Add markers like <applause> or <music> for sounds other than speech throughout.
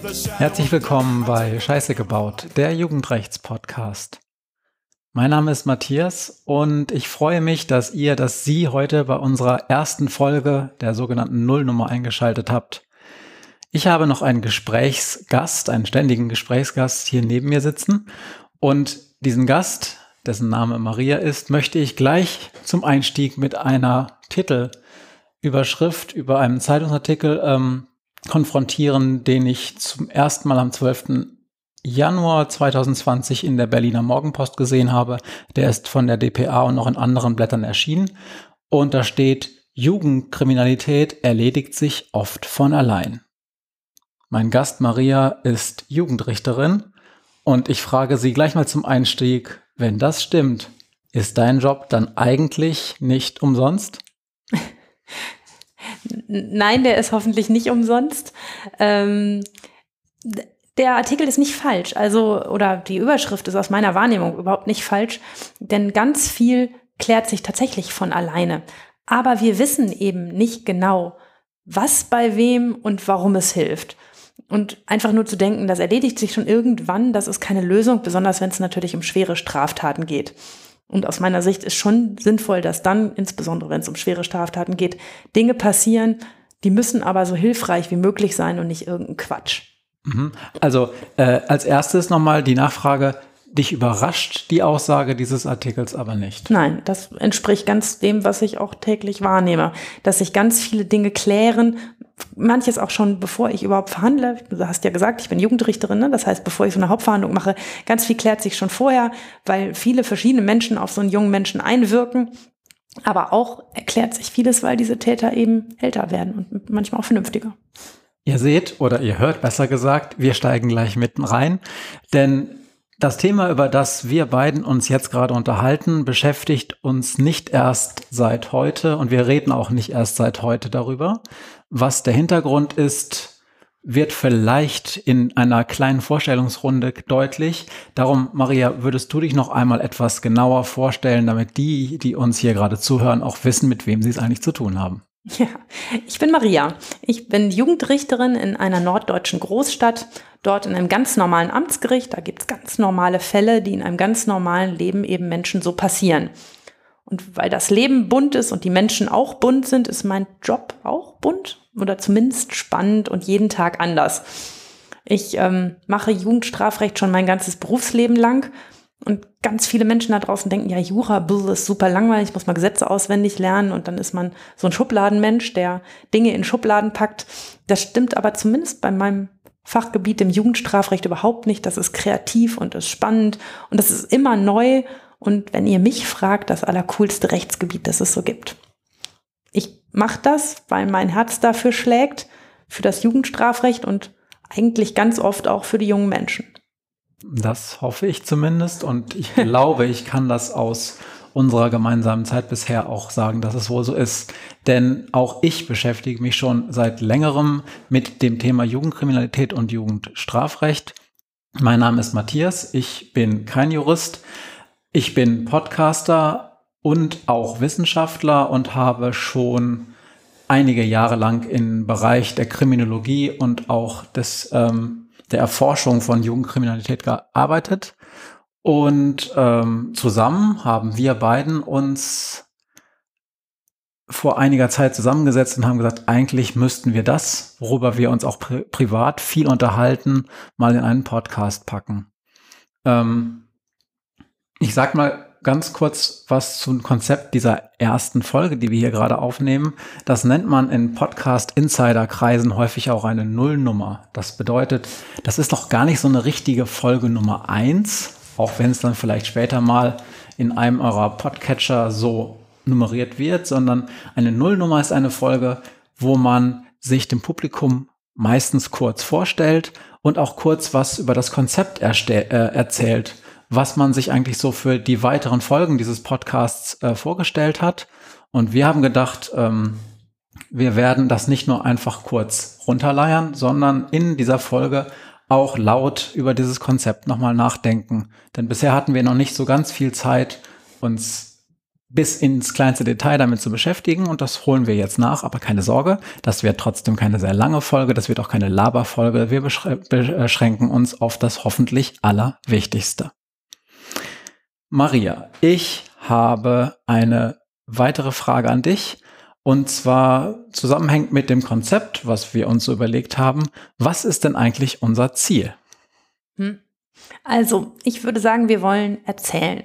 Herzlich willkommen bei Scheiße gebaut, der Jugendrechts-Podcast. Mein Name ist Matthias und ich freue mich, dass ihr, dass Sie heute bei unserer ersten Folge der sogenannten Nullnummer eingeschaltet habt. Ich habe noch einen Gesprächsgast, einen ständigen Gesprächsgast hier neben mir sitzen und diesen Gast, dessen Name Maria ist, möchte ich gleich zum Einstieg mit einer Titelüberschrift über einen Zeitungsartikel ähm, konfrontieren, den ich zum ersten Mal am 12. Januar 2020 in der Berliner Morgenpost gesehen habe. Der ist von der DPA und noch in anderen Blättern erschienen. Und da steht, Jugendkriminalität erledigt sich oft von allein. Mein Gast Maria ist Jugendrichterin und ich frage sie gleich mal zum Einstieg, wenn das stimmt, ist dein Job dann eigentlich nicht umsonst? <laughs> Nein, der ist hoffentlich nicht umsonst. Ähm, der Artikel ist nicht falsch, also oder die Überschrift ist aus meiner Wahrnehmung überhaupt nicht falsch, denn ganz viel klärt sich tatsächlich von alleine. Aber wir wissen eben nicht genau, was bei wem und warum es hilft. Und einfach nur zu denken, das erledigt sich schon irgendwann, das ist keine Lösung, besonders wenn es natürlich um schwere Straftaten geht. Und aus meiner Sicht ist schon sinnvoll, dass dann, insbesondere wenn es um schwere Straftaten geht, Dinge passieren, die müssen aber so hilfreich wie möglich sein und nicht irgendein Quatsch. Mhm. Also äh, als erstes nochmal die Nachfrage, dich überrascht die Aussage dieses Artikels aber nicht. Nein, das entspricht ganz dem, was ich auch täglich wahrnehme, dass sich ganz viele Dinge klären, manches auch schon bevor ich überhaupt verhandle. Du hast ja gesagt, ich bin Jugendrichterin, ne? das heißt, bevor ich so eine Hauptverhandlung mache, ganz viel klärt sich schon vorher, weil viele verschiedene Menschen auf so einen jungen Menschen einwirken. Aber auch erklärt sich vieles, weil diese Täter eben älter werden und manchmal auch vernünftiger. Ihr seht oder ihr hört besser gesagt, wir steigen gleich mitten rein, denn das Thema, über das wir beiden uns jetzt gerade unterhalten, beschäftigt uns nicht erst seit heute und wir reden auch nicht erst seit heute darüber. Was der Hintergrund ist, wird vielleicht in einer kleinen Vorstellungsrunde deutlich. Darum, Maria, würdest du dich noch einmal etwas genauer vorstellen, damit die, die uns hier gerade zuhören, auch wissen, mit wem sie es eigentlich zu tun haben? Ja, ich bin Maria. Ich bin Jugendrichterin in einer norddeutschen Großstadt, dort in einem ganz normalen Amtsgericht. Da gibt es ganz normale Fälle, die in einem ganz normalen Leben eben Menschen so passieren. Und weil das Leben bunt ist und die Menschen auch bunt sind, ist mein Job auch bunt oder zumindest spannend und jeden Tag anders. Ich ähm, mache Jugendstrafrecht schon mein ganzes Berufsleben lang und ganz viele Menschen da draußen denken, ja, Jura bluh, ist super langweilig, ich muss mal Gesetze auswendig lernen und dann ist man so ein Schubladenmensch, der Dinge in Schubladen packt. Das stimmt aber zumindest bei meinem Fachgebiet im Jugendstrafrecht überhaupt nicht. Das ist kreativ und ist spannend und das ist immer neu. Und wenn ihr mich fragt, das allercoolste Rechtsgebiet, das es so gibt. Ich mache das, weil mein Herz dafür schlägt, für das Jugendstrafrecht und eigentlich ganz oft auch für die jungen Menschen. Das hoffe ich zumindest und ich glaube, ich kann das aus unserer gemeinsamen Zeit bisher auch sagen, dass es wohl so ist. Denn auch ich beschäftige mich schon seit längerem mit dem Thema Jugendkriminalität und Jugendstrafrecht. Mein Name ist Matthias, ich bin kein Jurist, ich bin Podcaster und auch Wissenschaftler und habe schon einige Jahre lang im Bereich der Kriminologie und auch des ähm, der Erforschung von Jugendkriminalität gearbeitet. Und ähm, zusammen haben wir beiden uns vor einiger Zeit zusammengesetzt und haben gesagt, eigentlich müssten wir das, worüber wir uns auch pri privat viel unterhalten, mal in einen Podcast packen. Ähm, ich sag mal ganz kurz was zum Konzept dieser ersten Folge, die wir hier gerade aufnehmen. Das nennt man in Podcast-Insider-Kreisen häufig auch eine Nullnummer. Das bedeutet, das ist doch gar nicht so eine richtige Folge Nummer eins, auch wenn es dann vielleicht später mal in einem eurer Podcatcher so nummeriert wird, sondern eine Nullnummer ist eine Folge, wo man sich dem Publikum meistens kurz vorstellt und auch kurz was über das Konzept äh, erzählt was man sich eigentlich so für die weiteren Folgen dieses Podcasts äh, vorgestellt hat. Und wir haben gedacht, ähm, wir werden das nicht nur einfach kurz runterleiern, sondern in dieser Folge auch laut über dieses Konzept nochmal nachdenken. Denn bisher hatten wir noch nicht so ganz viel Zeit, uns bis ins kleinste Detail damit zu beschäftigen und das holen wir jetzt nach, aber keine Sorge, das wird trotzdem keine sehr lange Folge, das wird auch keine Laberfolge, wir beschränken uns auf das hoffentlich Allerwichtigste. Maria, ich habe eine weitere Frage an dich und zwar zusammenhängt mit dem Konzept, was wir uns so überlegt haben. Was ist denn eigentlich unser Ziel? Hm. Also, ich würde sagen, wir wollen erzählen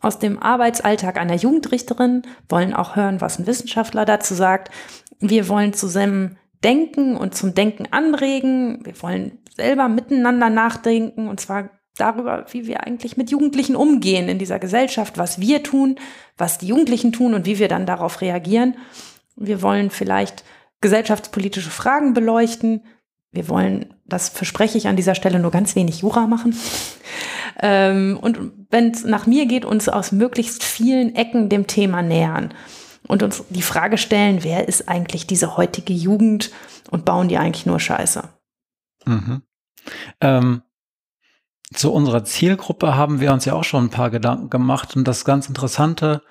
aus dem Arbeitsalltag einer Jugendrichterin, wollen auch hören, was ein Wissenschaftler dazu sagt. Wir wollen zusammen denken und zum Denken anregen. Wir wollen selber miteinander nachdenken und zwar darüber, wie wir eigentlich mit Jugendlichen umgehen in dieser Gesellschaft, was wir tun, was die Jugendlichen tun und wie wir dann darauf reagieren. Wir wollen vielleicht gesellschaftspolitische Fragen beleuchten. Wir wollen, das verspreche ich an dieser Stelle, nur ganz wenig Jura machen. <laughs> Ähm, und wenn es nach mir geht, uns aus möglichst vielen Ecken dem Thema nähern und uns die Frage stellen, wer ist eigentlich diese heutige Jugend und bauen die eigentlich nur Scheiße? Mhm. Ähm, zu unserer Zielgruppe haben wir uns ja auch schon ein paar Gedanken gemacht und das ganz Interessante,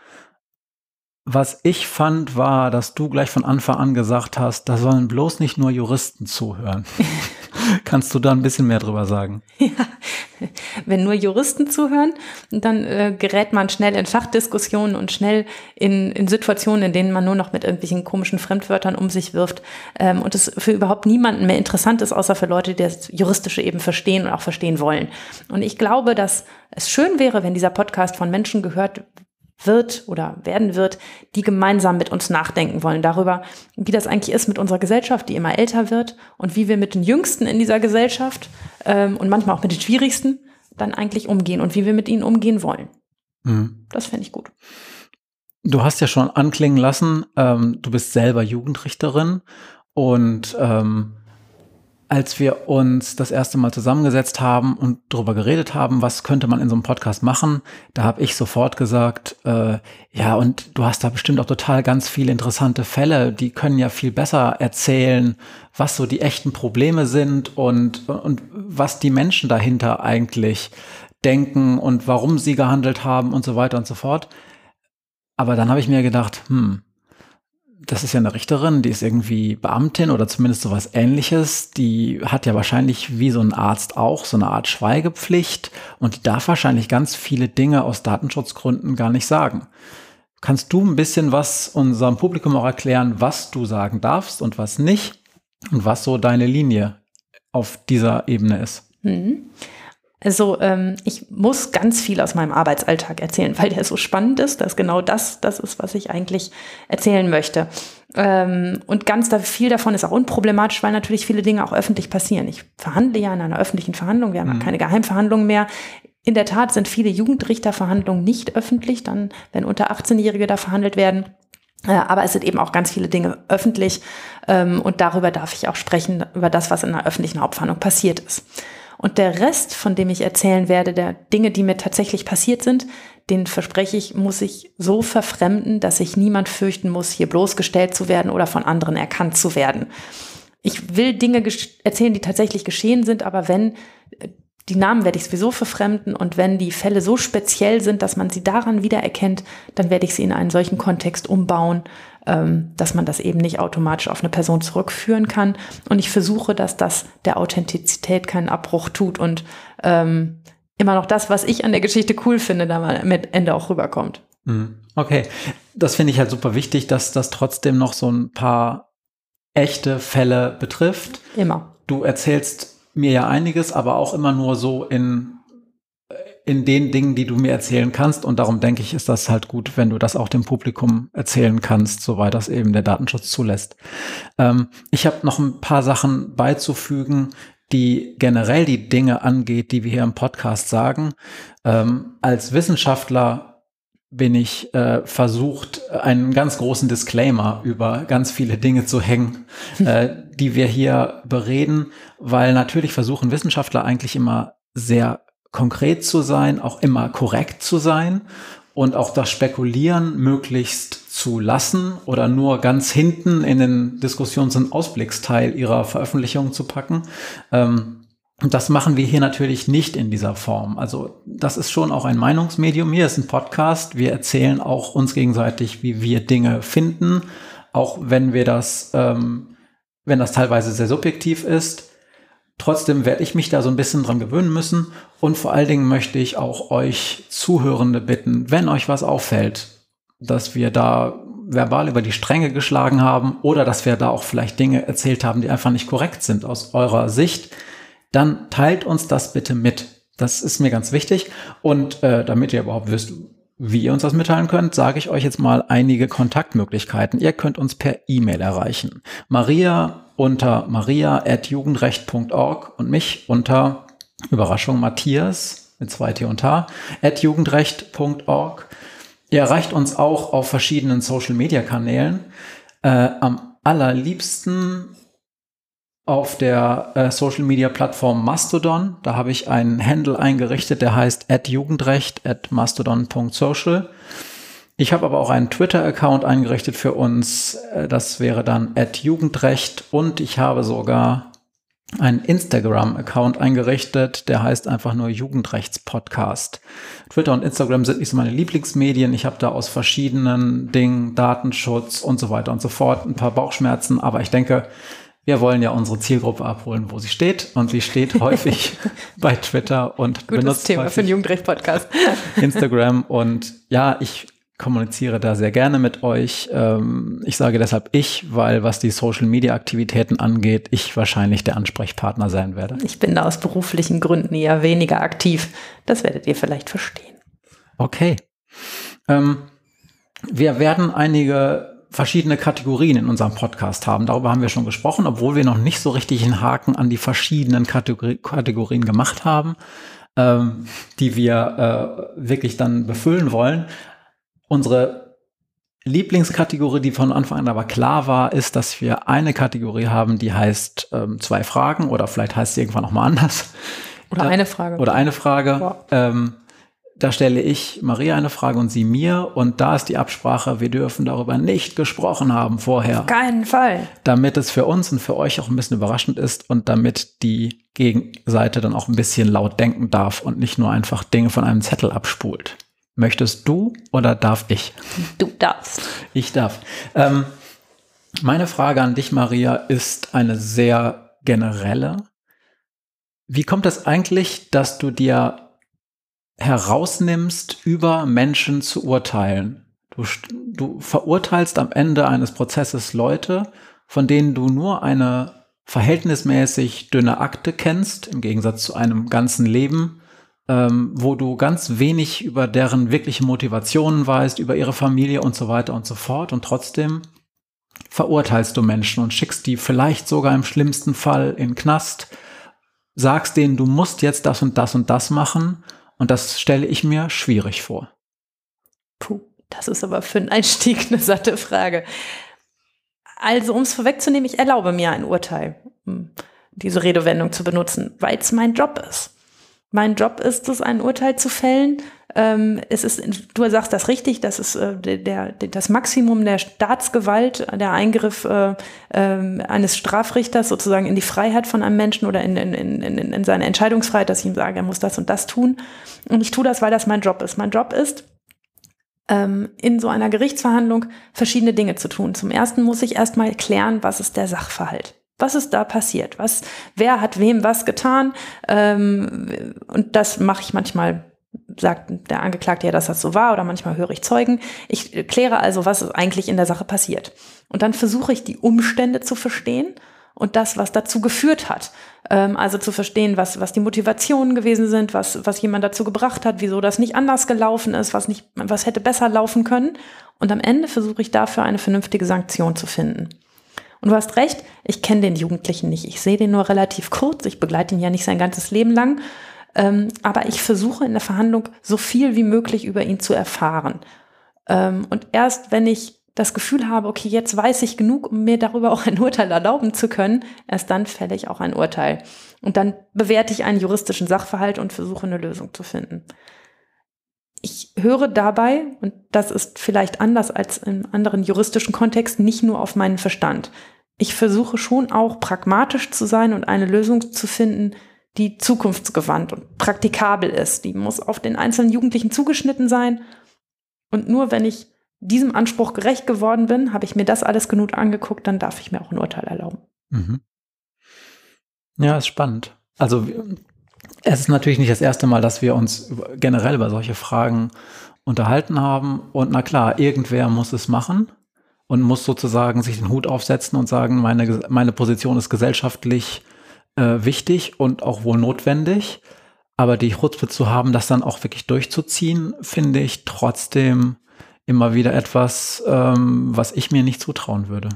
was ich fand, war, dass du gleich von Anfang an gesagt hast, da sollen bloß nicht nur Juristen zuhören. <laughs> Kannst du da ein bisschen mehr drüber sagen? Ja, <laughs> wenn nur Juristen zuhören, dann äh, gerät man schnell in Fachdiskussionen und schnell in, in Situationen, in denen man nur noch mit irgendwelchen komischen Fremdwörtern um sich wirft ähm, und es für überhaupt niemanden mehr interessant ist, außer für Leute, die das Juristische eben verstehen und auch verstehen wollen. Und ich glaube, dass es schön wäre, wenn dieser Podcast von Menschen gehört wird oder werden wird, die gemeinsam mit uns nachdenken wollen darüber, wie das eigentlich ist mit unserer Gesellschaft, die immer älter wird und wie wir mit den Jüngsten in dieser Gesellschaft ähm, und manchmal auch mit den Schwierigsten dann eigentlich umgehen und wie wir mit ihnen umgehen wollen. Mhm. Das fände ich gut. Du hast ja schon anklingen lassen, ähm, du bist selber Jugendrichterin und ähm, als wir uns das erste Mal zusammengesetzt haben und darüber geredet haben, was könnte man in so einem Podcast machen, da habe ich sofort gesagt, äh, ja, und du hast da bestimmt auch total ganz viele interessante Fälle, die können ja viel besser erzählen, was so die echten Probleme sind und, und was die Menschen dahinter eigentlich denken und warum sie gehandelt haben und so weiter und so fort. Aber dann habe ich mir gedacht, hm, das ist ja eine Richterin, die ist irgendwie Beamtin oder zumindest sowas ähnliches. Die hat ja wahrscheinlich wie so ein Arzt auch so eine Art Schweigepflicht und die darf wahrscheinlich ganz viele Dinge aus Datenschutzgründen gar nicht sagen. Kannst du ein bisschen was unserem Publikum auch erklären, was du sagen darfst und was nicht und was so deine Linie auf dieser Ebene ist? Mhm. Also ähm, ich muss ganz viel aus meinem Arbeitsalltag erzählen, weil der so spannend ist, dass genau das das ist, was ich eigentlich erzählen möchte. Ähm, und ganz da, viel davon ist auch unproblematisch, weil natürlich viele Dinge auch öffentlich passieren. Ich verhandle ja in einer öffentlichen Verhandlung, wir haben mhm. keine Geheimverhandlungen mehr. In der Tat sind viele Jugendrichterverhandlungen nicht öffentlich, dann wenn unter 18-Jährige da verhandelt werden. Äh, aber es sind eben auch ganz viele Dinge öffentlich ähm, und darüber darf ich auch sprechen, über das, was in einer öffentlichen Hauptverhandlung passiert ist. Und der Rest, von dem ich erzählen werde, der Dinge, die mir tatsächlich passiert sind, den verspreche ich, muss ich so verfremden, dass sich niemand fürchten muss, hier bloßgestellt zu werden oder von anderen erkannt zu werden. Ich will Dinge erzählen, die tatsächlich geschehen sind, aber wenn die Namen werde ich sowieso verfremden und wenn die Fälle so speziell sind, dass man sie daran wiedererkennt, dann werde ich sie in einen solchen Kontext umbauen, dass man das eben nicht automatisch auf eine Person zurückführen kann. Und ich versuche, dass das der Authentizität keinen Abbruch tut und ähm, immer noch das, was ich an der Geschichte cool finde, da mal mit Ende auch rüberkommt. Mhm. Okay, das finde ich halt super wichtig, dass das trotzdem noch so ein paar echte Fälle betrifft. Immer. Du erzählst mir ja einiges, aber auch immer nur so in in den Dingen, die du mir erzählen kannst. Und darum denke ich, ist das halt gut, wenn du das auch dem Publikum erzählen kannst, soweit das eben der Datenschutz zulässt. Ähm, ich habe noch ein paar Sachen beizufügen, die generell die Dinge angeht, die wir hier im Podcast sagen. Ähm, als Wissenschaftler bin ich äh, versucht, einen ganz großen Disclaimer über ganz viele Dinge zu hängen, <laughs> äh, die wir hier bereden, weil natürlich versuchen Wissenschaftler eigentlich immer sehr konkret zu sein, auch immer korrekt zu sein und auch das Spekulieren möglichst zu lassen oder nur ganz hinten in den Diskussions- und Ausblicksteil ihrer Veröffentlichung zu packen. Ähm, Und das machen wir hier natürlich nicht in dieser Form. Also das ist schon auch ein Meinungsmedium. Hier ist ein Podcast. Wir erzählen auch uns gegenseitig, wie wir Dinge finden, auch wenn wir das, ähm, wenn das teilweise sehr subjektiv ist. Trotzdem werde ich mich da so ein bisschen dran gewöhnen müssen. Und vor allen Dingen möchte ich auch euch Zuhörende bitten, wenn euch was auffällt, dass wir da verbal über die Stränge geschlagen haben oder dass wir da auch vielleicht Dinge erzählt haben, die einfach nicht korrekt sind aus eurer Sicht, dann teilt uns das bitte mit. Das ist mir ganz wichtig. Und äh, damit ihr überhaupt wisst, wie ihr uns das mitteilen könnt, sage ich euch jetzt mal einige Kontaktmöglichkeiten. Ihr könnt uns per E-Mail erreichen. Maria unter maria.jugendrecht.org und mich unter Überraschung Matthias mit zwei T und H at jugendrecht.org. Ihr erreicht uns auch auf verschiedenen Social Media Kanälen. Äh, am allerliebsten auf der äh, Social Media Plattform Mastodon. Da habe ich einen Handle eingerichtet, der heißt @jugendrecht at mastodon.social. Ich habe aber auch einen Twitter-Account eingerichtet für uns. Äh, das wäre dann @jugendrecht und ich habe sogar einen Instagram-Account eingerichtet, der heißt einfach nur Jugendrechtspodcast. Twitter und Instagram sind nicht so meine Lieblingsmedien. Ich habe da aus verschiedenen Dingen, Datenschutz und so weiter und so fort, ein paar Bauchschmerzen. Aber ich denke, wir wollen ja unsere Zielgruppe abholen, wo sie steht. Und sie steht <laughs> häufig bei Twitter und Gutes benutzt Thema für einen Jugendrecht-Podcast. Instagram. Und ja, ich kommuniziere da sehr gerne mit euch. Ähm, ich sage deshalb ich, weil was die Social-Media-Aktivitäten angeht, ich wahrscheinlich der Ansprechpartner sein werde. Ich bin da aus beruflichen Gründen eher weniger aktiv. Das werdet ihr vielleicht verstehen. Okay. Ähm, wir werden einige verschiedene Kategorien in unserem Podcast haben. Darüber haben wir schon gesprochen, obwohl wir noch nicht so richtig einen Haken an die verschiedenen Kategori Kategorien gemacht haben, ähm, die wir äh, wirklich dann befüllen wollen. Unsere Lieblingskategorie, die von Anfang an aber klar war, ist, dass wir eine Kategorie haben, die heißt ähm, zwei Fragen oder vielleicht heißt sie irgendwann nochmal anders. Oder eine Frage. Oder eine Frage. Ähm, da stelle ich Maria eine Frage und sie mir. Und da ist die Absprache, wir dürfen darüber nicht gesprochen haben vorher. Auf keinen Fall. Damit es für uns und für euch auch ein bisschen überraschend ist und damit die Gegenseite dann auch ein bisschen laut denken darf und nicht nur einfach Dinge von einem Zettel abspult. Möchtest du oder darf ich? Du darfst. Ich darf. Ähm, meine Frage an dich, Maria, ist eine sehr generelle. Wie kommt es eigentlich, dass du dir herausnimmst, über Menschen zu urteilen. Du, du verurteilst am Ende eines Prozesses Leute, von denen du nur eine verhältnismäßig dünne Akte kennst, im Gegensatz zu einem ganzen Leben, ähm, wo du ganz wenig über deren wirkliche Motivationen weißt, über ihre Familie und so weiter und so fort. Und trotzdem verurteilst du Menschen und schickst die vielleicht sogar im schlimmsten Fall in Knast, sagst denen, du musst jetzt das und das und das machen und das stelle ich mir schwierig vor. Puh, das ist aber für einen Einstieg eine satte Frage. Also, um es vorwegzunehmen, ich erlaube mir ein Urteil, hm, diese Redewendung zu benutzen, weil es mein Job ist. Mein Job ist es, ein Urteil zu fällen ähm, es ist, du sagst das richtig, das ist äh, der, der, das Maximum der Staatsgewalt, der Eingriff äh, äh, eines Strafrichters sozusagen in die Freiheit von einem Menschen oder in, in, in, in seine Entscheidungsfreiheit, dass ich ihm sage, er muss das und das tun. Und ich tue das, weil das mein Job ist. Mein Job ist, ähm, in so einer Gerichtsverhandlung verschiedene Dinge zu tun. Zum ersten muss ich erstmal klären, was ist der Sachverhalt. Was ist da passiert? Was, wer hat wem was getan? Ähm, und das mache ich manchmal sagt der Angeklagte ja, dass das so war oder manchmal höre ich Zeugen. Ich kläre also, was eigentlich in der Sache passiert. Und dann versuche ich die Umstände zu verstehen und das, was dazu geführt hat. Ähm, also zu verstehen, was, was die Motivationen gewesen sind, was, was jemand dazu gebracht hat, wieso das nicht anders gelaufen ist, was, nicht, was hätte besser laufen können. Und am Ende versuche ich dafür eine vernünftige Sanktion zu finden. Und du hast recht, ich kenne den Jugendlichen nicht. Ich sehe den nur relativ kurz. Ich begleite ihn ja nicht sein ganzes Leben lang. Ähm, aber ich versuche in der Verhandlung so viel wie möglich über ihn zu erfahren. Ähm, und erst wenn ich das Gefühl habe, okay, jetzt weiß ich genug, um mir darüber auch ein Urteil erlauben zu können, erst dann fälle ich auch ein Urteil. Und dann bewerte ich einen juristischen Sachverhalt und versuche eine Lösung zu finden. Ich höre dabei, und das ist vielleicht anders als in anderen juristischen Kontexten, nicht nur auf meinen Verstand. Ich versuche schon auch pragmatisch zu sein und eine Lösung zu finden, die zukunftsgewandt und praktikabel ist. Die muss auf den einzelnen Jugendlichen zugeschnitten sein. Und nur wenn ich diesem Anspruch gerecht geworden bin, habe ich mir das alles genug angeguckt, dann darf ich mir auch ein Urteil erlauben. Mhm. Ja, ist spannend. Also es ist natürlich nicht das erste Mal, dass wir uns generell über solche Fragen unterhalten haben. Und na klar, irgendwer muss es machen und muss sozusagen sich den Hut aufsetzen und sagen, meine, meine Position ist gesellschaftlich äh, wichtig und auch wohl notwendig. Aber die Chutzpe zu haben, das dann auch wirklich durchzuziehen, finde ich trotzdem immer wieder etwas, ähm, was ich mir nicht zutrauen würde.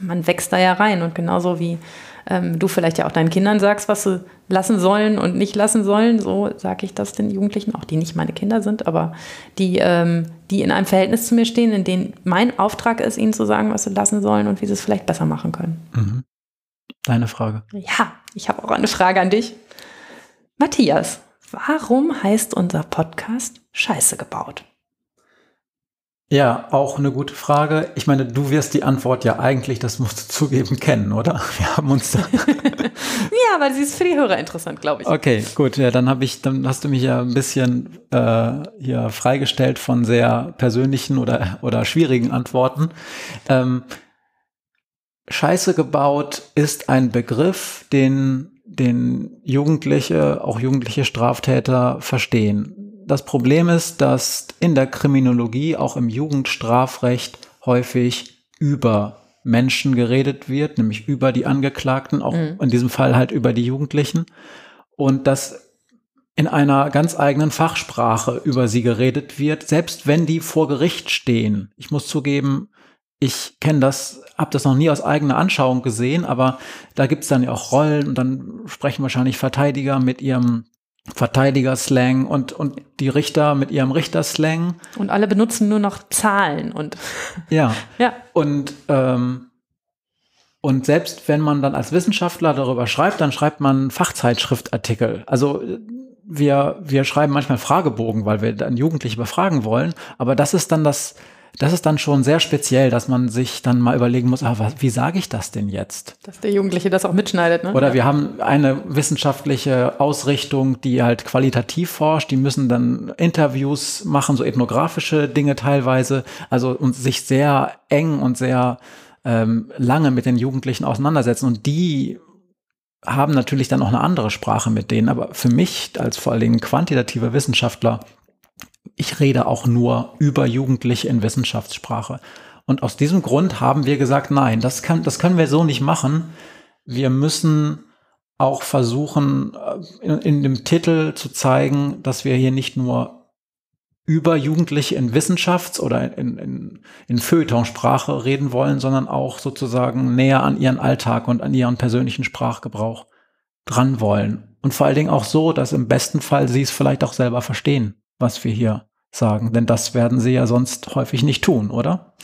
Man wächst da ja rein und genauso wie ähm, du vielleicht ja auch deinen Kindern sagst, was sie lassen sollen und nicht lassen sollen, so sage ich das den Jugendlichen, auch die nicht meine Kinder sind, aber die, ähm, die in einem Verhältnis zu mir stehen, in dem mein Auftrag ist, ihnen zu sagen, was sie lassen sollen und wie sie es vielleicht besser machen können. Mhm. Deine Frage. Ja, ich habe auch eine Frage an dich. Matthias, warum heißt unser Podcast Scheiße gebaut? Ja, auch eine gute Frage. Ich meine, du wirst die Antwort ja eigentlich, das musst du zugeben, kennen, oder? <laughs> Wir haben uns da. <laughs> ja, aber sie ist für die Hörer interessant, glaube ich. Okay, gut. Ja, dann habe ich, dann hast du mich ja ein bisschen äh, hier freigestellt von sehr persönlichen oder oder schwierigen Antworten. Ähm, Scheiße gebaut ist ein Begriff, den den Jugendliche, auch jugendliche Straftäter verstehen das Problem ist, dass in der Kriminologie, auch im Jugendstrafrecht, häufig über Menschen geredet wird, nämlich über die Angeklagten, auch mhm. in diesem Fall halt über die Jugendlichen. Und dass in einer ganz eigenen Fachsprache über sie geredet wird, selbst wenn die vor Gericht stehen. Ich muss zugeben, ich kenne das, habe das noch nie aus eigener Anschauung gesehen, aber da gibt es dann ja auch Rollen und dann sprechen wahrscheinlich Verteidiger mit ihrem Verteidiger-Slang und, und die Richter mit ihrem Richter-Slang. Und alle benutzen nur noch Zahlen und. <laughs> Ja. ja. Und, ähm, und selbst wenn man dann als Wissenschaftler darüber schreibt, dann schreibt man Fachzeitschriftartikel. Also wir, wir schreiben manchmal Fragebogen, weil wir dann Jugendliche befragen wollen. Aber das ist dann das, das ist dann schon sehr speziell, dass man sich dann mal überlegen muss, ah, was, wie sage ich das denn jetzt? Dass der Jugendliche das auch mitschneidet, ne? Oder wir haben eine wissenschaftliche Ausrichtung, die halt qualitativ forscht, die müssen dann Interviews machen, so ethnografische Dinge teilweise, also und sich sehr eng und sehr ähm, lange mit den Jugendlichen auseinandersetzen. Und die haben natürlich dann auch eine andere Sprache mit denen, aber für mich als vor allen Dingen quantitativer Wissenschaftler ich rede auch nur über Jugendliche in Wissenschaftssprache. Und aus diesem Grund haben wir gesagt, nein, das, kann, das können wir so nicht machen. Wir müssen auch versuchen, äh, in, in dem Titel zu zeigen, dass wir hier nicht nur über Jugendliche in Wissenschafts- oder in, in, in Feuilletonsprache reden wollen, sondern auch sozusagen näher an ihren Alltag und an ihren persönlichen Sprachgebrauch dran wollen. Und vor allen Dingen auch so, dass im besten Fall sie es vielleicht auch selber verstehen was wir hier sagen. Denn das werden sie ja sonst häufig nicht tun, oder?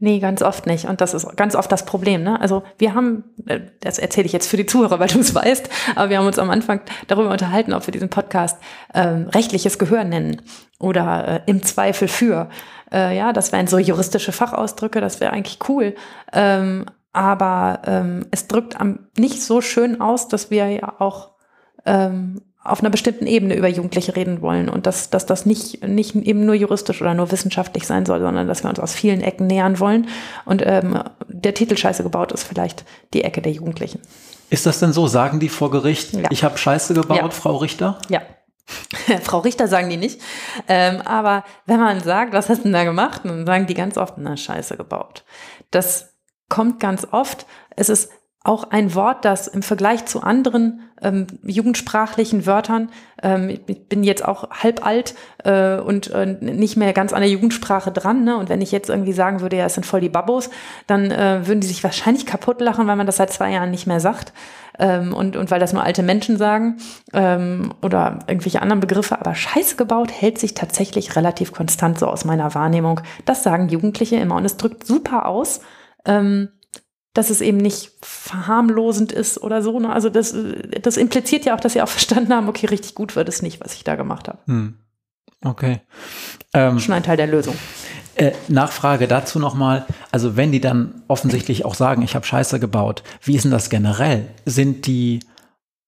Nee, ganz oft nicht. Und das ist ganz oft das Problem. Ne? Also wir haben, äh, das erzähle ich jetzt für die Zuhörer, weil du es weißt, aber wir haben uns am Anfang darüber unterhalten, ob wir diesen Podcast ähm, rechtliches Gehör nennen oder äh, im Zweifel für. Äh, ja, das wären so juristische Fachausdrücke, das wäre eigentlich cool. Ähm, aber ähm, es drückt am, nicht so schön aus, dass wir ja auch ähm, auf einer bestimmten Ebene über Jugendliche reden wollen und dass, dass das nicht, nicht eben nur juristisch oder nur wissenschaftlich sein soll, sondern dass wir uns aus vielen Ecken nähern wollen. Und ähm, der Titel Scheiße gebaut ist vielleicht die Ecke der Jugendlichen. Ist das denn so? Sagen die vor Gericht, ja. ich habe Scheiße gebaut, ja. Frau Richter? Ja. <laughs> Frau Richter sagen die nicht. Ähm, aber wenn man sagt, was hast du denn da gemacht? Dann sagen die ganz oft, na, Scheiße gebaut. Das kommt ganz oft. Es ist auch ein Wort, das im Vergleich zu anderen ähm, jugendsprachlichen Wörtern, ähm, ich bin jetzt auch halb alt äh, und äh, nicht mehr ganz an der Jugendsprache dran. Ne? Und wenn ich jetzt irgendwie sagen würde, ja, es sind voll die Babos, dann äh, würden die sich wahrscheinlich kaputt lachen, weil man das seit zwei Jahren nicht mehr sagt. Ähm, und, und weil das nur alte Menschen sagen ähm, oder irgendwelche anderen Begriffe. Aber Scheiße gebaut hält sich tatsächlich relativ konstant so aus meiner Wahrnehmung. Das sagen Jugendliche immer und es drückt super aus. Ähm, dass es eben nicht verharmlosend ist oder so. Ne? Also das, das impliziert ja auch, dass sie auch <laughs> verstanden haben, okay, richtig gut wird es nicht, was ich da gemacht habe. Hm. Okay. Ähm, Schon ein Teil der Lösung. Äh, Nachfrage dazu nochmal. Also wenn die dann offensichtlich auch sagen, ich habe Scheiße gebaut, wie ist denn das generell? Sind die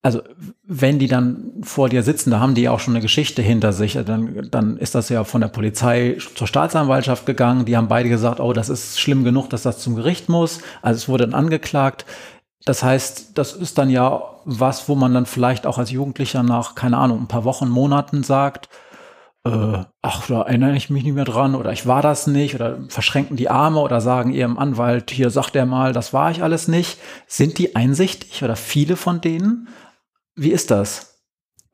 also wenn die dann vor dir sitzen, da haben die ja auch schon eine Geschichte hinter sich, dann, dann ist das ja von der Polizei zur Staatsanwaltschaft gegangen. Die haben beide gesagt, oh, das ist schlimm genug, dass das zum Gericht muss. Also es wurde dann angeklagt. Das heißt, das ist dann ja was, wo man dann vielleicht auch als Jugendlicher nach, keine Ahnung, ein paar Wochen, Monaten sagt, äh, ach, da erinnere ich mich nicht mehr dran oder ich war das nicht oder verschränken die Arme oder sagen ihrem Anwalt, hier sagt er mal, das war ich alles nicht. Sind die einsichtig oder viele von denen? Wie ist das?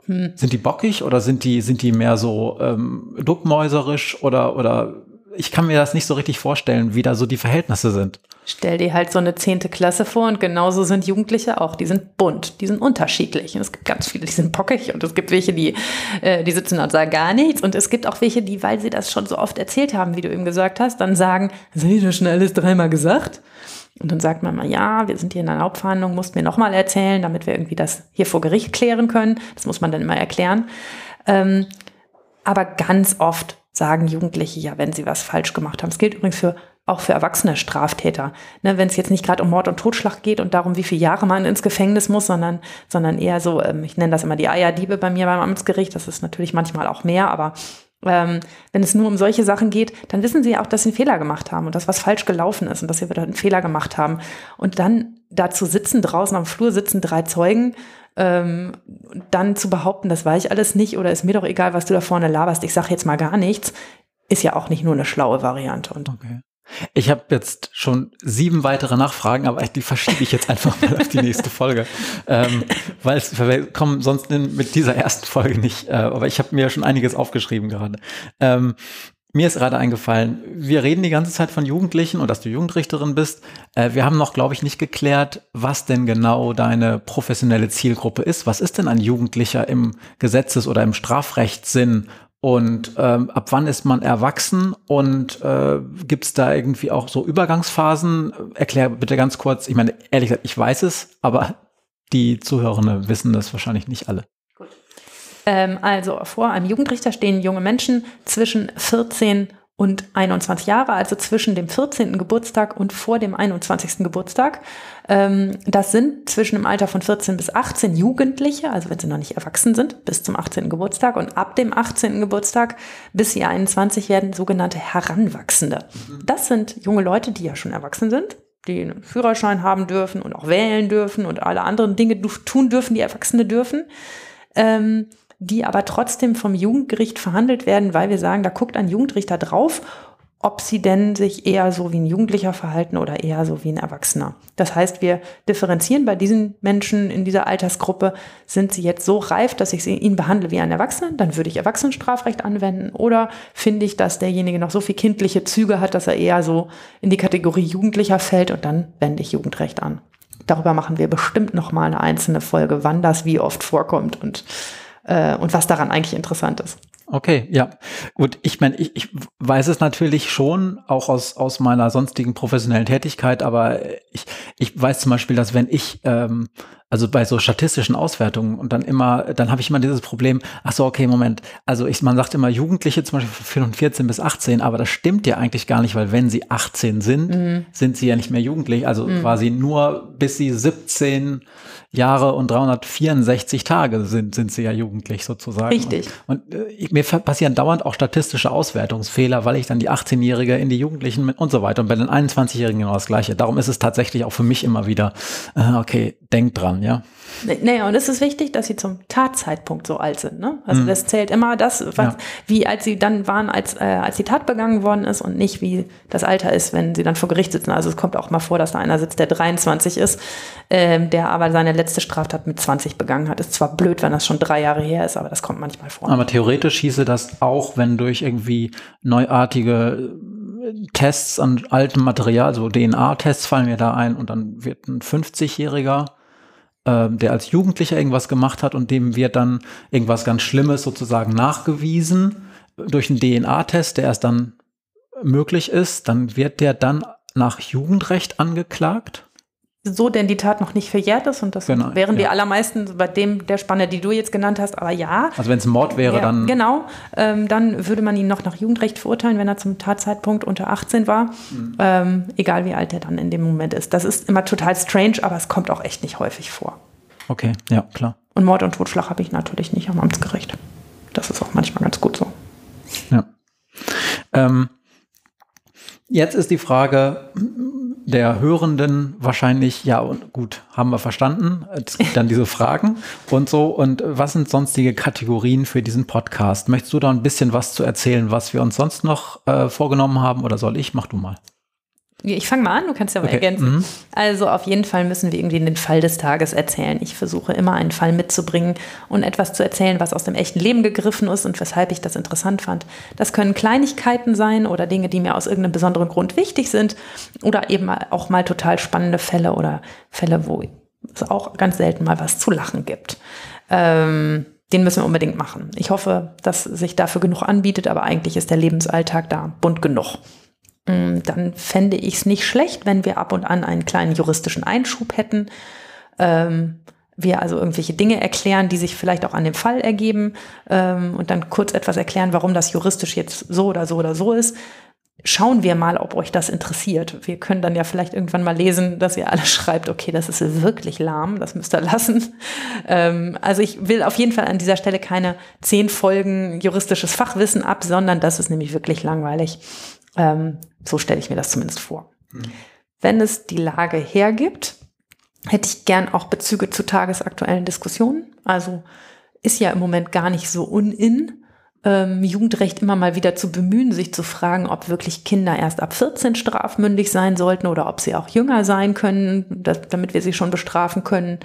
Hm. Sind die bockig oder sind die, sind die mehr so ähm, duckmäuserisch oder, oder ich kann mir das nicht so richtig vorstellen, wie da so die Verhältnisse sind. Stell dir halt so eine zehnte Klasse vor und genauso sind Jugendliche auch. Die sind bunt, die sind unterschiedlich. Und es gibt ganz viele, die sind pockig und es gibt welche, die, äh, die sitzen und sagen gar nichts. Und es gibt auch welche, die, weil sie das schon so oft erzählt haben, wie du eben gesagt hast, dann sagen, das habe ich schon alles dreimal gesagt. Und dann sagt man mal, ja, wir sind hier in einer Hauptverhandlung, musst mir nochmal erzählen, damit wir irgendwie das hier vor Gericht klären können. Das muss man dann immer erklären. Ähm, aber ganz oft sagen Jugendliche ja, wenn sie was falsch gemacht haben. Es gilt übrigens für auch für erwachsene Straftäter. Ne, wenn es jetzt nicht gerade um Mord und Totschlag geht und darum, wie viele Jahre man ins Gefängnis muss, sondern, sondern eher so, ähm, ich nenne das immer die Eierdiebe bei mir beim Amtsgericht, das ist natürlich manchmal auch mehr, aber ähm, wenn es nur um solche Sachen geht, dann wissen sie ja auch, dass sie einen Fehler gemacht haben und dass was falsch gelaufen ist und dass sie wieder einen Fehler gemacht haben. Und dann dazu sitzen, draußen am Flur sitzen drei Zeugen, ähm, dann zu behaupten, das weiß ich alles nicht oder ist mir doch egal, was du da vorne laberst, ich sage jetzt mal gar nichts, ist ja auch nicht nur eine schlaue Variante. Und okay. Ich habe jetzt schon sieben weitere Nachfragen, aber die verschiebe ich jetzt einfach mal auf die nächste Folge, ähm, weil es, wir kommen sonst mit dieser ersten Folge nicht. Äh, aber ich habe mir schon einiges aufgeschrieben gerade. Ähm, mir ist gerade eingefallen, wir reden die ganze Zeit von Jugendlichen und dass du Jugendrichterin bist. Äh, wir haben noch, glaube ich, nicht geklärt, was denn genau deine professionelle Zielgruppe ist. Was ist denn ein Jugendlicher im Gesetzes- oder im Strafrechtssinn und ähm, ab wann ist man erwachsen und äh, gibt es da irgendwie auch so Übergangsphasen? Erklär bitte ganz kurz. Ich meine, ehrlich gesagt, ich weiß es, aber die Zuhörenden wissen das wahrscheinlich nicht alle. Gut. Ähm, also vor einem Jugendrichter stehen junge Menschen zwischen 14 und 21 Jahre, also zwischen dem 14. Geburtstag und vor dem 21. Geburtstag. Ähm, das sind zwischen dem Alter von 14 bis 18 Jugendliche, also wenn sie noch nicht erwachsen sind, bis zum 18. Geburtstag. Und ab dem 18. Geburtstag bis sie 21 werden sogenannte Heranwachsende. Das sind junge Leute, die ja schon erwachsen sind, die einen Führerschein haben dürfen und auch wählen dürfen und alle anderen Dinge tun dürfen, die Erwachsene dürfen. Die aber trotzdem vom Jugendgericht verhandelt werden, weil wir sagen, da guckt ein Jugendrichter drauf, ob sie denn sich eher so wie ein Jugendlicher verhalten oder eher so wie ein Erwachsener. Das heißt, wir differenzieren bei diesen Menschen in dieser Altersgruppe, sind sie jetzt so reif, dass ich ihn behandle wie ein Erwachsener, dann würde ich Erwachsenenstrafrecht anwenden oder finde ich, dass derjenige noch so viel kindliche Züge hat, dass er eher so in die Kategorie Jugendlicher fällt und dann wende ich Jugendrecht an. Darüber machen wir bestimmt noch mal eine einzelne Folge, wann das wie oft vorkommt und äh, und was daran eigentlich interessant ist. Okay, ja. Gut, ich meine, ich, ich weiß es natürlich schon, auch aus, aus meiner sonstigen professionellen Tätigkeit, aber ich, ich weiß zum Beispiel, dass wenn ich ähm, also bei so statistischen Auswertungen und dann immer, dann habe ich immer dieses Problem, ach so, okay, Moment, also ich, man sagt immer Jugendliche zum Beispiel von 14 bis 18, aber das stimmt ja eigentlich gar nicht, weil wenn sie 18 sind, mhm. sind sie ja nicht mehr jugendlich, also mhm. quasi nur bis sie 17 Jahre und 364 Tage sind, sind sie ja jugendlich sozusagen. Richtig. Und, und äh, mir passieren dauernd auch statistische Auswertungsfehler, weil ich dann die 18-Jährige in die Jugendlichen und so weiter und bei den 21-Jährigen genau das Gleiche. Darum ist es tatsächlich auch für mich immer wieder, äh, okay, denk dran, ja. Naja, und es ist wichtig, dass sie zum Tatzeitpunkt so alt sind. Ne? Also mhm. das zählt immer das, was, ja. wie als sie dann waren, als, äh, als die Tat begangen worden ist und nicht wie das Alter ist, wenn sie dann vor Gericht sitzen. Also es kommt auch mal vor, dass da einer sitzt, der 23 ist, ähm, der aber seine letzte Straftat mit 20 begangen hat. Ist zwar blöd, wenn das schon drei Jahre her ist, aber das kommt manchmal vor. Aber theoretisch hieße das auch, wenn durch irgendwie neuartige Tests an altem Material, so DNA-Tests fallen mir da ein und dann wird ein 50-Jähriger ähm, der als Jugendlicher irgendwas gemacht hat und dem wird dann irgendwas ganz Schlimmes sozusagen nachgewiesen durch einen DNA-Test, der erst dann möglich ist, dann wird der dann nach Jugendrecht angeklagt? So denn die Tat noch nicht verjährt ist und das genau, wären ja. die allermeisten bei dem der Spanne, die du jetzt genannt hast, aber ja. Also wenn es ein Mord wäre, ja, dann. Genau, ähm, dann würde man ihn noch nach Jugendrecht verurteilen, wenn er zum Tatzeitpunkt unter 18 war, mhm. ähm, egal wie alt er dann in dem Moment ist. Das ist immer total strange, aber es kommt auch echt nicht häufig vor. Okay, ja, klar. Und Mord und Totschlag habe ich natürlich nicht am Amtsgericht. Das ist auch manchmal ganz gut so. Ja. Ähm, jetzt ist die Frage der Hörenden wahrscheinlich, ja, gut, haben wir verstanden. Es gibt dann diese Fragen und so. Und was sind sonstige Kategorien für diesen Podcast? Möchtest du da ein bisschen was zu erzählen, was wir uns sonst noch äh, vorgenommen haben oder soll ich? Mach du mal. Ich fange mal an, du kannst ja mal okay. ergänzen. Mhm. Also auf jeden Fall müssen wir irgendwie den Fall des Tages erzählen. Ich versuche immer einen Fall mitzubringen und etwas zu erzählen, was aus dem echten Leben gegriffen ist und weshalb ich das interessant fand. Das können Kleinigkeiten sein oder Dinge, die mir aus irgendeinem besonderen Grund wichtig sind oder eben auch mal total spannende Fälle oder Fälle, wo es auch ganz selten mal was zu lachen gibt. Ähm, den müssen wir unbedingt machen. Ich hoffe, dass sich dafür genug anbietet, aber eigentlich ist der Lebensalltag da bunt genug. Mm, dann fände ich es nicht schlecht, wenn wir ab und an einen kleinen juristischen Einschub hätten. Ähm, wir also irgendwelche Dinge erklären, die sich vielleicht auch an dem Fall ergeben ähm, und dann kurz etwas erklären, warum das juristisch jetzt so oder so oder so ist. Schauen wir mal, ob euch das interessiert. Wir können dann ja vielleicht irgendwann mal lesen, dass ihr alle <laughs> schreibt, okay, das ist wirklich lahm, das müsst ihr lassen. Ähm, also ich will auf jeden Fall an dieser Stelle keine zehn Folgen juristisches Fachwissen ab, sondern das ist nämlich wirklich langweilig. Ähm, so stelle ich mir das zumindest vor. Mhm. Wenn es die Lage hergibt, hätte ich gern auch Bezüge zu tagesaktuellen Diskussionen. Also ist ja im Moment gar nicht so unin, ähm, Jugendrecht immer mal wieder zu bemühen, sich zu fragen, ob wirklich Kinder erst ab 14 strafmündig sein sollten oder ob sie auch jünger sein können, dass, damit wir sie schon bestrafen können.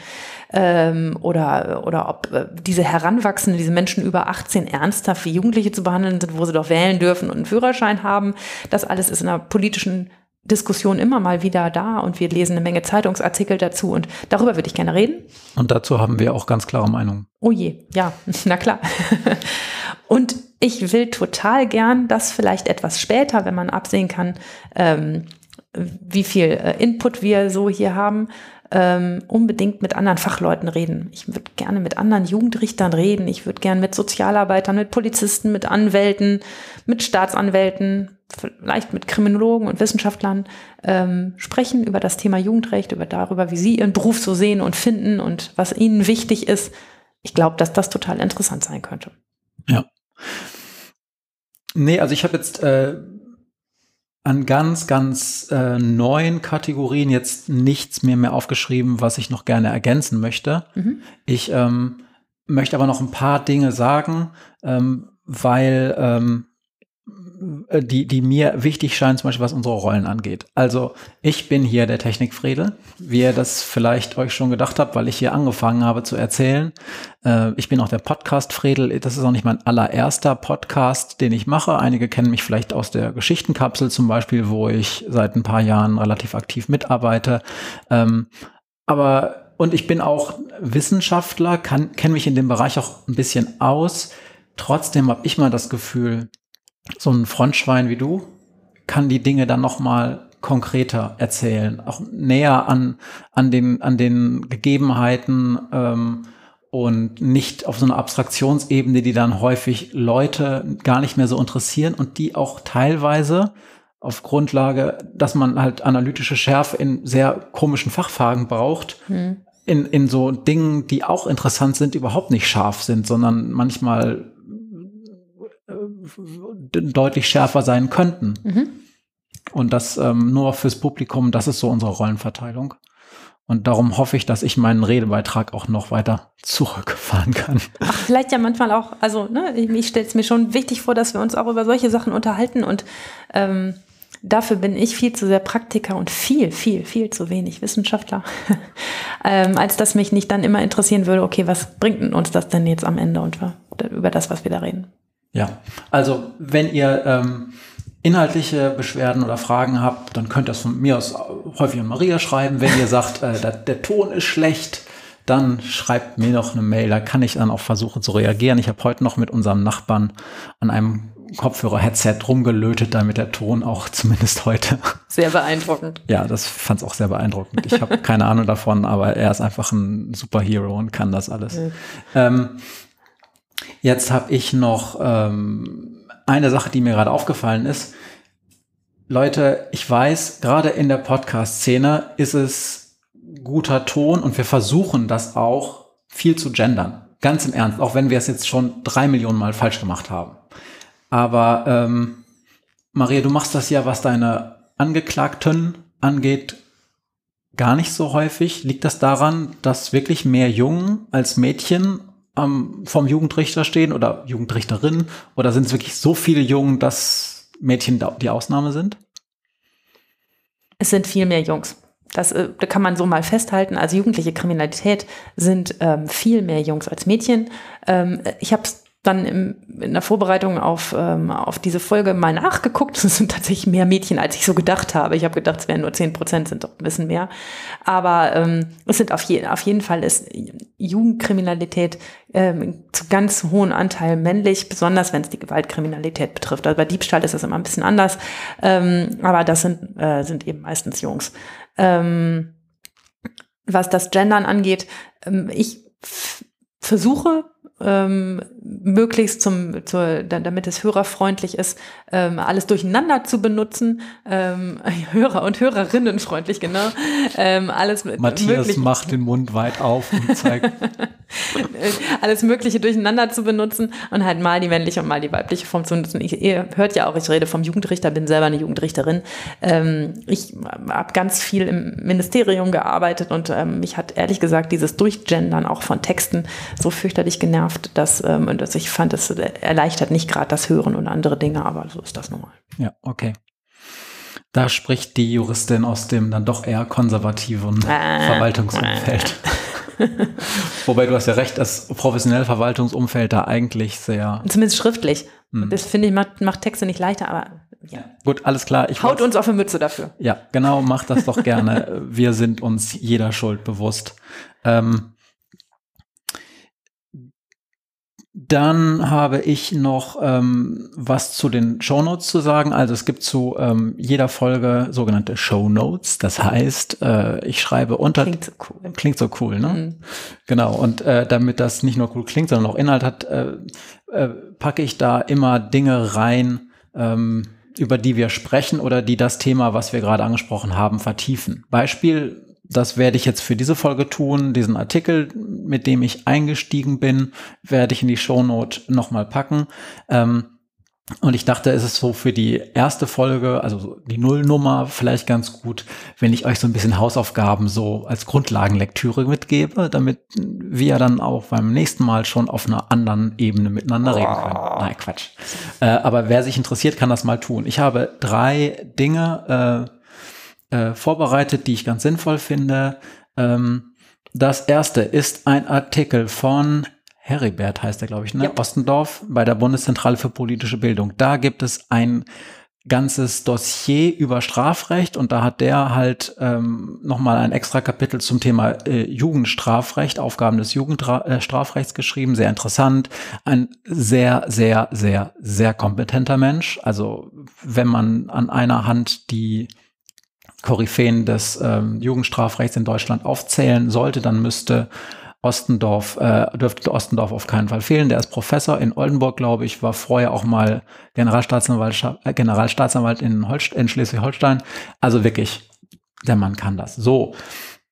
Ähm, oder, oder ob äh, diese Heranwachsenden, diese Menschen über 18 ernsthaft wie Jugendliche zu behandeln sind, wo sie doch wählen dürfen und einen Führerschein haben. Das alles ist in einer politischen Diskussion immer mal wieder da und wir lesen eine Menge Zeitungsartikel dazu und darüber würde ich gerne reden. Und dazu haben wir auch ganz klare Meinungen. Oh je, ja, <laughs> na klar. und ich will total gern, dass vielleicht etwas später, wenn man absehen kann, ähm, wie viel äh, Input wir so hier haben, ähm, unbedingt mit anderen Fachleuten reden. Ich würde gerne mit anderen Jugendrichtern reden. Ich würde gerne mit Sozialarbeitern, mit Polizisten, mit Anwälten, mit Staatsanwälten, vielleicht mit Kriminologen und Wissenschaftlern ähm, sprechen über das Thema Jugendrecht, über darüber, wie sie ihren Beruf so sehen und finden und was ihnen wichtig ist. Ich glaube, dass das total interessant sein könnte. Ja. Nee, also ich habe jetzt äh, an ganz, ganz äh, neuen Kategorien jetzt nichts mehr mehr aufgeschrieben, was ich noch gerne ergänzen möchte. Mhm. Ich ähm, möchte aber noch ein paar Dinge sagen, ähm, weil ähm, äh, die, die mir wichtig scheinen, zum Beispiel was unsere Rollen angeht. Also ich bin hier der Technikfriedel, wie ihr das vielleicht euch schon gedacht habt, weil ich hier angefangen habe zu erzählen. Äh, ich bin auch der Podcast-Fredel. Das ist auch nicht mein allererster Podcast, den ich mache. Einige kennen mich vielleicht aus der Geschichtenkapsel zum Beispiel, wo ich seit ein paar Jahren relativ aktiv mitarbeite. Ähm, aber und ich bin auch Wissenschaftler, kenne mich in dem Bereich auch ein bisschen aus. Trotzdem habe ich mal das Gefühl, so ein Frontschwein wie du kann die Dinge dann noch mal konkreter erzählen, auch näher an, an, den, an den Gegebenheiten ähm, und nicht auf so einer Abstraktionsebene, die dann häufig Leute gar nicht mehr so interessieren und die auch teilweise auf Grundlage, dass man halt analytische Schärfe in sehr komischen Fachfragen braucht, hm. in, in so Dingen, die auch interessant sind, überhaupt nicht scharf sind, sondern manchmal deutlich schärfer sein könnten. Mhm. Und das ähm, nur fürs Publikum, das ist so unsere Rollenverteilung. Und darum hoffe ich, dass ich meinen Redebeitrag auch noch weiter zurückfahren kann. Ach, vielleicht ja manchmal auch, also ne, ich, ich stelle es mir schon wichtig vor, dass wir uns auch über solche Sachen unterhalten und ähm, dafür bin ich viel zu sehr Praktiker und viel, viel, viel zu wenig Wissenschaftler, <laughs> ähm, als dass mich nicht dann immer interessieren würde, okay, was bringt uns das denn jetzt am Ende und über das, was wir da reden. Ja, also wenn ihr ähm, inhaltliche Beschwerden oder Fragen habt, dann könnt ihr es von mir aus häufig an Maria schreiben. Wenn ihr sagt, äh, der, der Ton ist schlecht, dann schreibt mir noch eine Mail, da kann ich dann auch versuchen zu reagieren. Ich habe heute noch mit unserem Nachbarn an einem Kopfhörer-Headset rumgelötet, damit der Ton auch <laughs> zumindest heute. Sehr beeindruckend. Ja, das fand es auch sehr beeindruckend. Ich habe keine Ahnung davon, aber er ist einfach ein Superhero und kann das alles. Mhm. Ähm, Jetzt habe ich noch ähm, eine Sache, die mir gerade aufgefallen ist. Leute, ich weiß, gerade in der Podcast-Szene ist es guter Ton und wir versuchen das auch viel zu gendern. Ganz im Ernst, auch wenn wir es jetzt schon drei Millionen Mal falsch gemacht haben. Aber ähm, Maria, du machst das ja, was deine Angeklagten angeht, gar nicht so häufig. Liegt das daran, dass wirklich mehr Jungen als Mädchen ähm, vom Jugendrichter stehen oder Jugendrichterin? Oder sind es wirklich so viele Jungen, dass Mädchen die Ausnahme sind? Es sind viel mehr Jungs. Das, äh, da kann man so mal festhalten. Also jugendliche Kriminalität sind ähm, viel mehr Jungs als Mädchen. Ähm, ich habe es dann im, in der Vorbereitung auf, ähm, auf diese Folge mal nachgeguckt. <laughs> Es sind tatsächlich mehr Mädchen, als ich so gedacht habe. Ich habe gedacht, es wären nur 10 Prozent, sind doch ein bisschen mehr. Aber ähm, es sind auf, je, auf jeden Fall ist Jugendkriminalität ähm, zu ganz hohen Anteil männlich, besonders wenn es die Gewaltkriminalität betrifft. Also bei Diebstahl ist das immer ein bisschen anders. Ähm, aber das sind, äh, sind eben meistens Jungs. Ähm, was das Gendern angeht, ähm, ich versuche ähm, möglichst zum, zur, damit es hörerfreundlich ist, ähm, alles durcheinander zu benutzen. Ähm, <laughs> Hörer und Hörerinnen freundlich, genau. Ähm, alles Matthias möglich. macht den Mund weit auf und zeigt. <laughs> <laughs> alles Mögliche durcheinander zu benutzen und halt mal die männliche und mal die weibliche Form zu benutzen. Ich, ihr hört ja auch, ich rede vom Jugendrichter, bin selber eine Jugendrichterin. Ähm, ich habe ganz viel im Ministerium gearbeitet und ähm, mich hat ehrlich gesagt dieses Durchgendern auch von Texten so fürchterlich genervt, dass, ähm, dass ich fand, es erleichtert nicht gerade das Hören und andere Dinge, aber so ist das normal. Ja, okay. Da spricht die Juristin aus dem dann doch eher konservativen äh, Verwaltungsumfeld. Äh. <laughs> <laughs> Wobei du hast ja recht, das professionelle Verwaltungsumfeld da eigentlich sehr. Zumindest schriftlich. Hm. Das finde ich macht, macht, Texte nicht leichter, aber ja. Gut, alles klar. Ich Haut uns auf eine Mütze dafür. Ja, genau, macht das doch gerne. <laughs> Wir sind uns jeder Schuld bewusst. Ähm, Dann habe ich noch ähm, was zu den Show Notes zu sagen. Also es gibt zu ähm, jeder Folge sogenannte Show Notes. Das heißt, äh, ich schreibe unter. Klingt so cool. Klingt so cool, ne? Mhm. Genau. Und äh, damit das nicht nur cool klingt, sondern auch Inhalt hat, äh, äh, packe ich da immer Dinge rein, ähm, über die wir sprechen oder die das Thema, was wir gerade angesprochen haben, vertiefen. Beispiel das werde ich jetzt für diese Folge tun. Diesen Artikel, mit dem ich eingestiegen bin, werde ich in die Shownote nochmal packen. Ähm, und ich dachte, es ist so für die erste Folge, also die Nullnummer, vielleicht ganz gut, wenn ich euch so ein bisschen Hausaufgaben so als Grundlagenlektüre mitgebe, damit wir dann auch beim nächsten Mal schon auf einer anderen Ebene miteinander reden können. Nein, Quatsch. Äh, aber wer sich interessiert, kann das mal tun. Ich habe drei Dinge, äh, äh, vorbereitet, die ich ganz sinnvoll finde. Ähm, das erste ist ein Artikel von Heribert, heißt er, glaube ich, ne? Ja. Ostendorf bei der Bundeszentrale für politische Bildung. Da gibt es ein ganzes Dossier über Strafrecht und da hat der halt ähm, nochmal ein extra Kapitel zum Thema äh, Jugendstrafrecht, Aufgaben des Jugendstrafrechts äh, geschrieben. Sehr interessant. Ein sehr, sehr, sehr, sehr kompetenter Mensch. Also wenn man an einer Hand die Koryphäen des ähm, Jugendstrafrechts in Deutschland aufzählen sollte, dann müsste Ostendorf, äh, dürfte Ostendorf auf keinen Fall fehlen. Der ist Professor in Oldenburg, glaube ich, war vorher auch mal Generalstaatsanwalt, äh, Generalstaatsanwalt in, in Schleswig-Holstein. Also wirklich, der Mann kann das. So,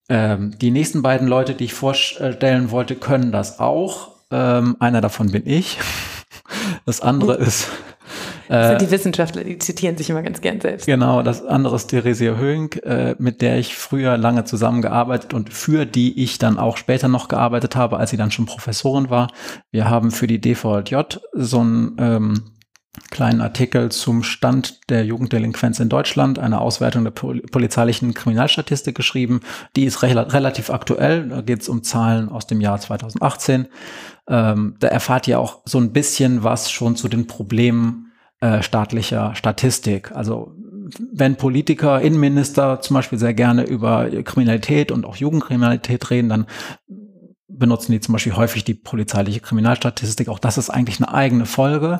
ähm, die nächsten beiden Leute, die ich vorstellen wollte, können das auch. Ähm, einer davon bin ich. Das andere ist das sind die Wissenschaftler, die zitieren sich immer ganz gern selbst. Genau, das andere ist Theresia Höhing, äh, mit der ich früher lange zusammengearbeitet und für die ich dann auch später noch gearbeitet habe, als sie dann schon Professorin war. Wir haben für die DVJ so ein ähm, kleinen Artikel zum Stand der Jugenddelinquenz in Deutschland, eine Auswertung der pol polizeilichen Kriminalstatistik geschrieben. Die ist re relativ aktuell, da geht es um Zahlen aus dem Jahr 2018. Ähm, da erfahrt ihr auch so ein bisschen was schon zu den Problemen äh, staatlicher Statistik. Also wenn Politiker, Innenminister zum Beispiel sehr gerne über Kriminalität und auch Jugendkriminalität reden, dann benutzen die zum Beispiel häufig die polizeiliche Kriminalstatistik. Auch das ist eigentlich eine eigene Folge,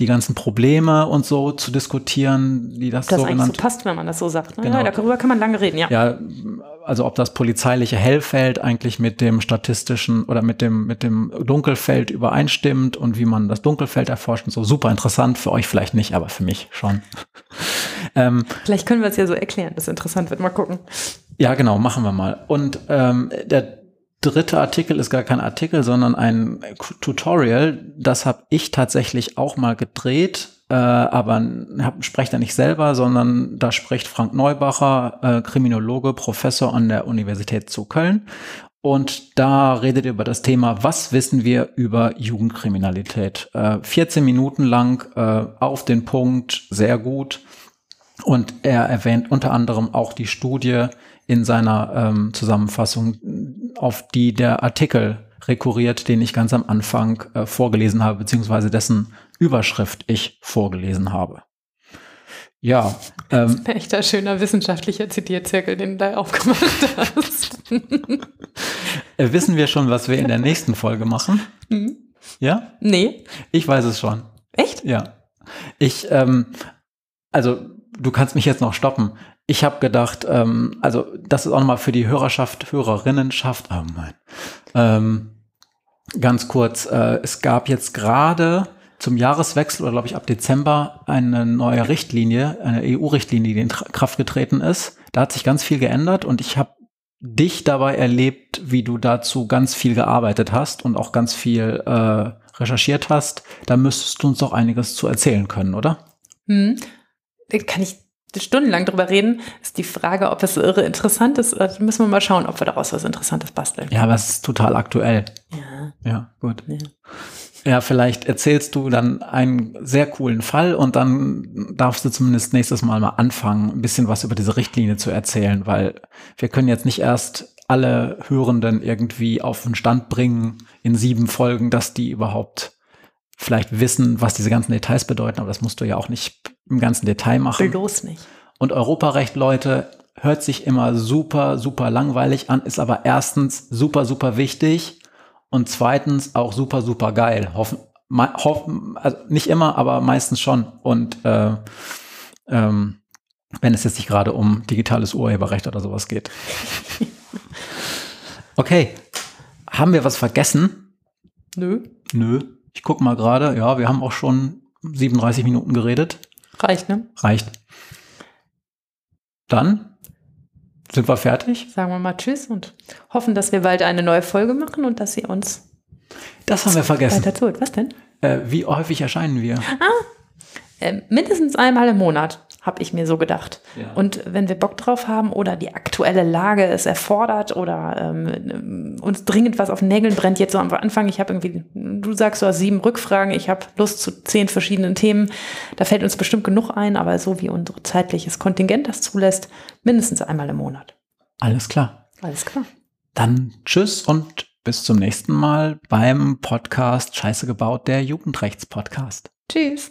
die ganzen Probleme und so zu diskutieren, die das, das sogenannte. so passt, wenn man das so sagt. Ne? Genau. Ja, darüber kann man lange reden, ja. Ja, also ob das polizeiliche Hellfeld eigentlich mit dem statistischen oder mit dem, mit dem Dunkelfeld übereinstimmt und wie man das Dunkelfeld erforscht und so. Super interessant, für euch vielleicht nicht, aber für mich schon. <laughs> ähm, vielleicht können wir es ja so erklären, das interessant wird. Mal gucken. Ja, genau, machen wir mal. Und ähm, der dritte Artikel ist gar kein Artikel, sondern ein Tutorial. Das habe ich tatsächlich auch mal gedreht, äh, aber hab, spreche da nicht selber, sondern da spricht Frank Neubacher, äh, Kriminologe, Professor an der Universität zu Köln. Und da redet ihr über das Thema, was wissen wir über Jugendkriminalität? Äh, 14 Minuten lang äh, auf den Punkt, sehr gut. Und er erwähnt unter anderem auch die Studie in seiner ähm, Zusammenfassung, auf die der Artikel rekurriert, den ich ganz am Anfang äh, vorgelesen habe, beziehungsweise dessen Überschrift ich vorgelesen habe. Ja. Ähm, ein <laughs> echter schöner wissenschaftlicher Zitierzirkel, den du da aufgemacht hast. Äh, wissen wir schon, was wir in der nächsten Folge machen? Mhm. Ja? Nee. Ich weiß es schon. Echt? Ja. Ich, ähm, also du kannst mich jetzt noch stoppen. Ich habe gedacht, ähm, also das ist auch nochmal für die Hörerschaft, Hörerinnenschaft, oh mein, ähm, ganz kurz, äh, es gab jetzt gerade zum Jahreswechsel oder glaube ich ab Dezember eine neue Richtlinie, eine EU-Richtlinie, die in Kraft getreten ist. Da hat sich ganz viel geändert und ich habe dich dabei erlebt, wie du dazu ganz viel gearbeitet hast und auch ganz viel äh, recherchiert hast. Da müsstest du uns doch einiges zu erzählen können, oder? Hm. Kann ich stundenlang drüber reden, ist die Frage, ob es irre interessant ist. Da müssen wir mal schauen, ob wir daraus was Interessantes basteln. Ja, aber es ist total aktuell. Ja. Ja, gut. Ja. Ja, vielleicht erzählst du dann einen sehr coolen Fall und dann darfst du zumindest nächstes Mal mal anfangen, ein bisschen was über diese Richtlinie zu erzählen, weil wir können jetzt nicht erst alle Hörenden irgendwie auf den Stand bringen in sieben Folgen, dass die überhaupt vielleicht wissen, was diese ganzen Details bedeuten, aber das musst du ja auch nicht im ganzen Detail machen. Bloß nicht. Und Europarecht, Leute, hört sich immer super, super langweilig an, ist aber erstens super, super wichtig und zweitens auch super, super geil. Hoffen, hoffen, also nicht immer, aber meistens schon. Und äh, ähm, wenn es jetzt nicht gerade um digitales Urheberrecht oder sowas geht. <laughs> Okay, haben wir was vergessen? Nö. Nö. Ich guck mal gerade. Ja, wir haben auch schon 37 Minuten geredet. Reicht, ne? Reicht. Dann sind wir fertig? Sagen wir mal Tschüss und hoffen, dass wir bald eine neue Folge machen und dass Sie uns. Das haben wir vergessen. Weiter tut. Was denn? Äh, wie häufig erscheinen wir? Ah, äh, mindestens einmal im Monat, habe ich mir so gedacht. Ja. Und wenn wir Bock drauf haben oder die aktuelle Lage es erfordert oder ähm, uns dringend was auf den Nägeln brennt, jetzt so am Anfang, ich habe irgendwie, du sagst, du hast sieben Rückfragen, ich habe Lust zu zehn verschiedenen Themen, da fällt uns bestimmt genug ein, aber so wie unser zeitliches Kontingent das zulässt, mindestens einmal im Monat. Alles klar. Alles klar. Dann tschüss und bis zum nächsten Mal beim Podcast Scheiße gebaut, der Jugendrechts-Podcast. Tschüss.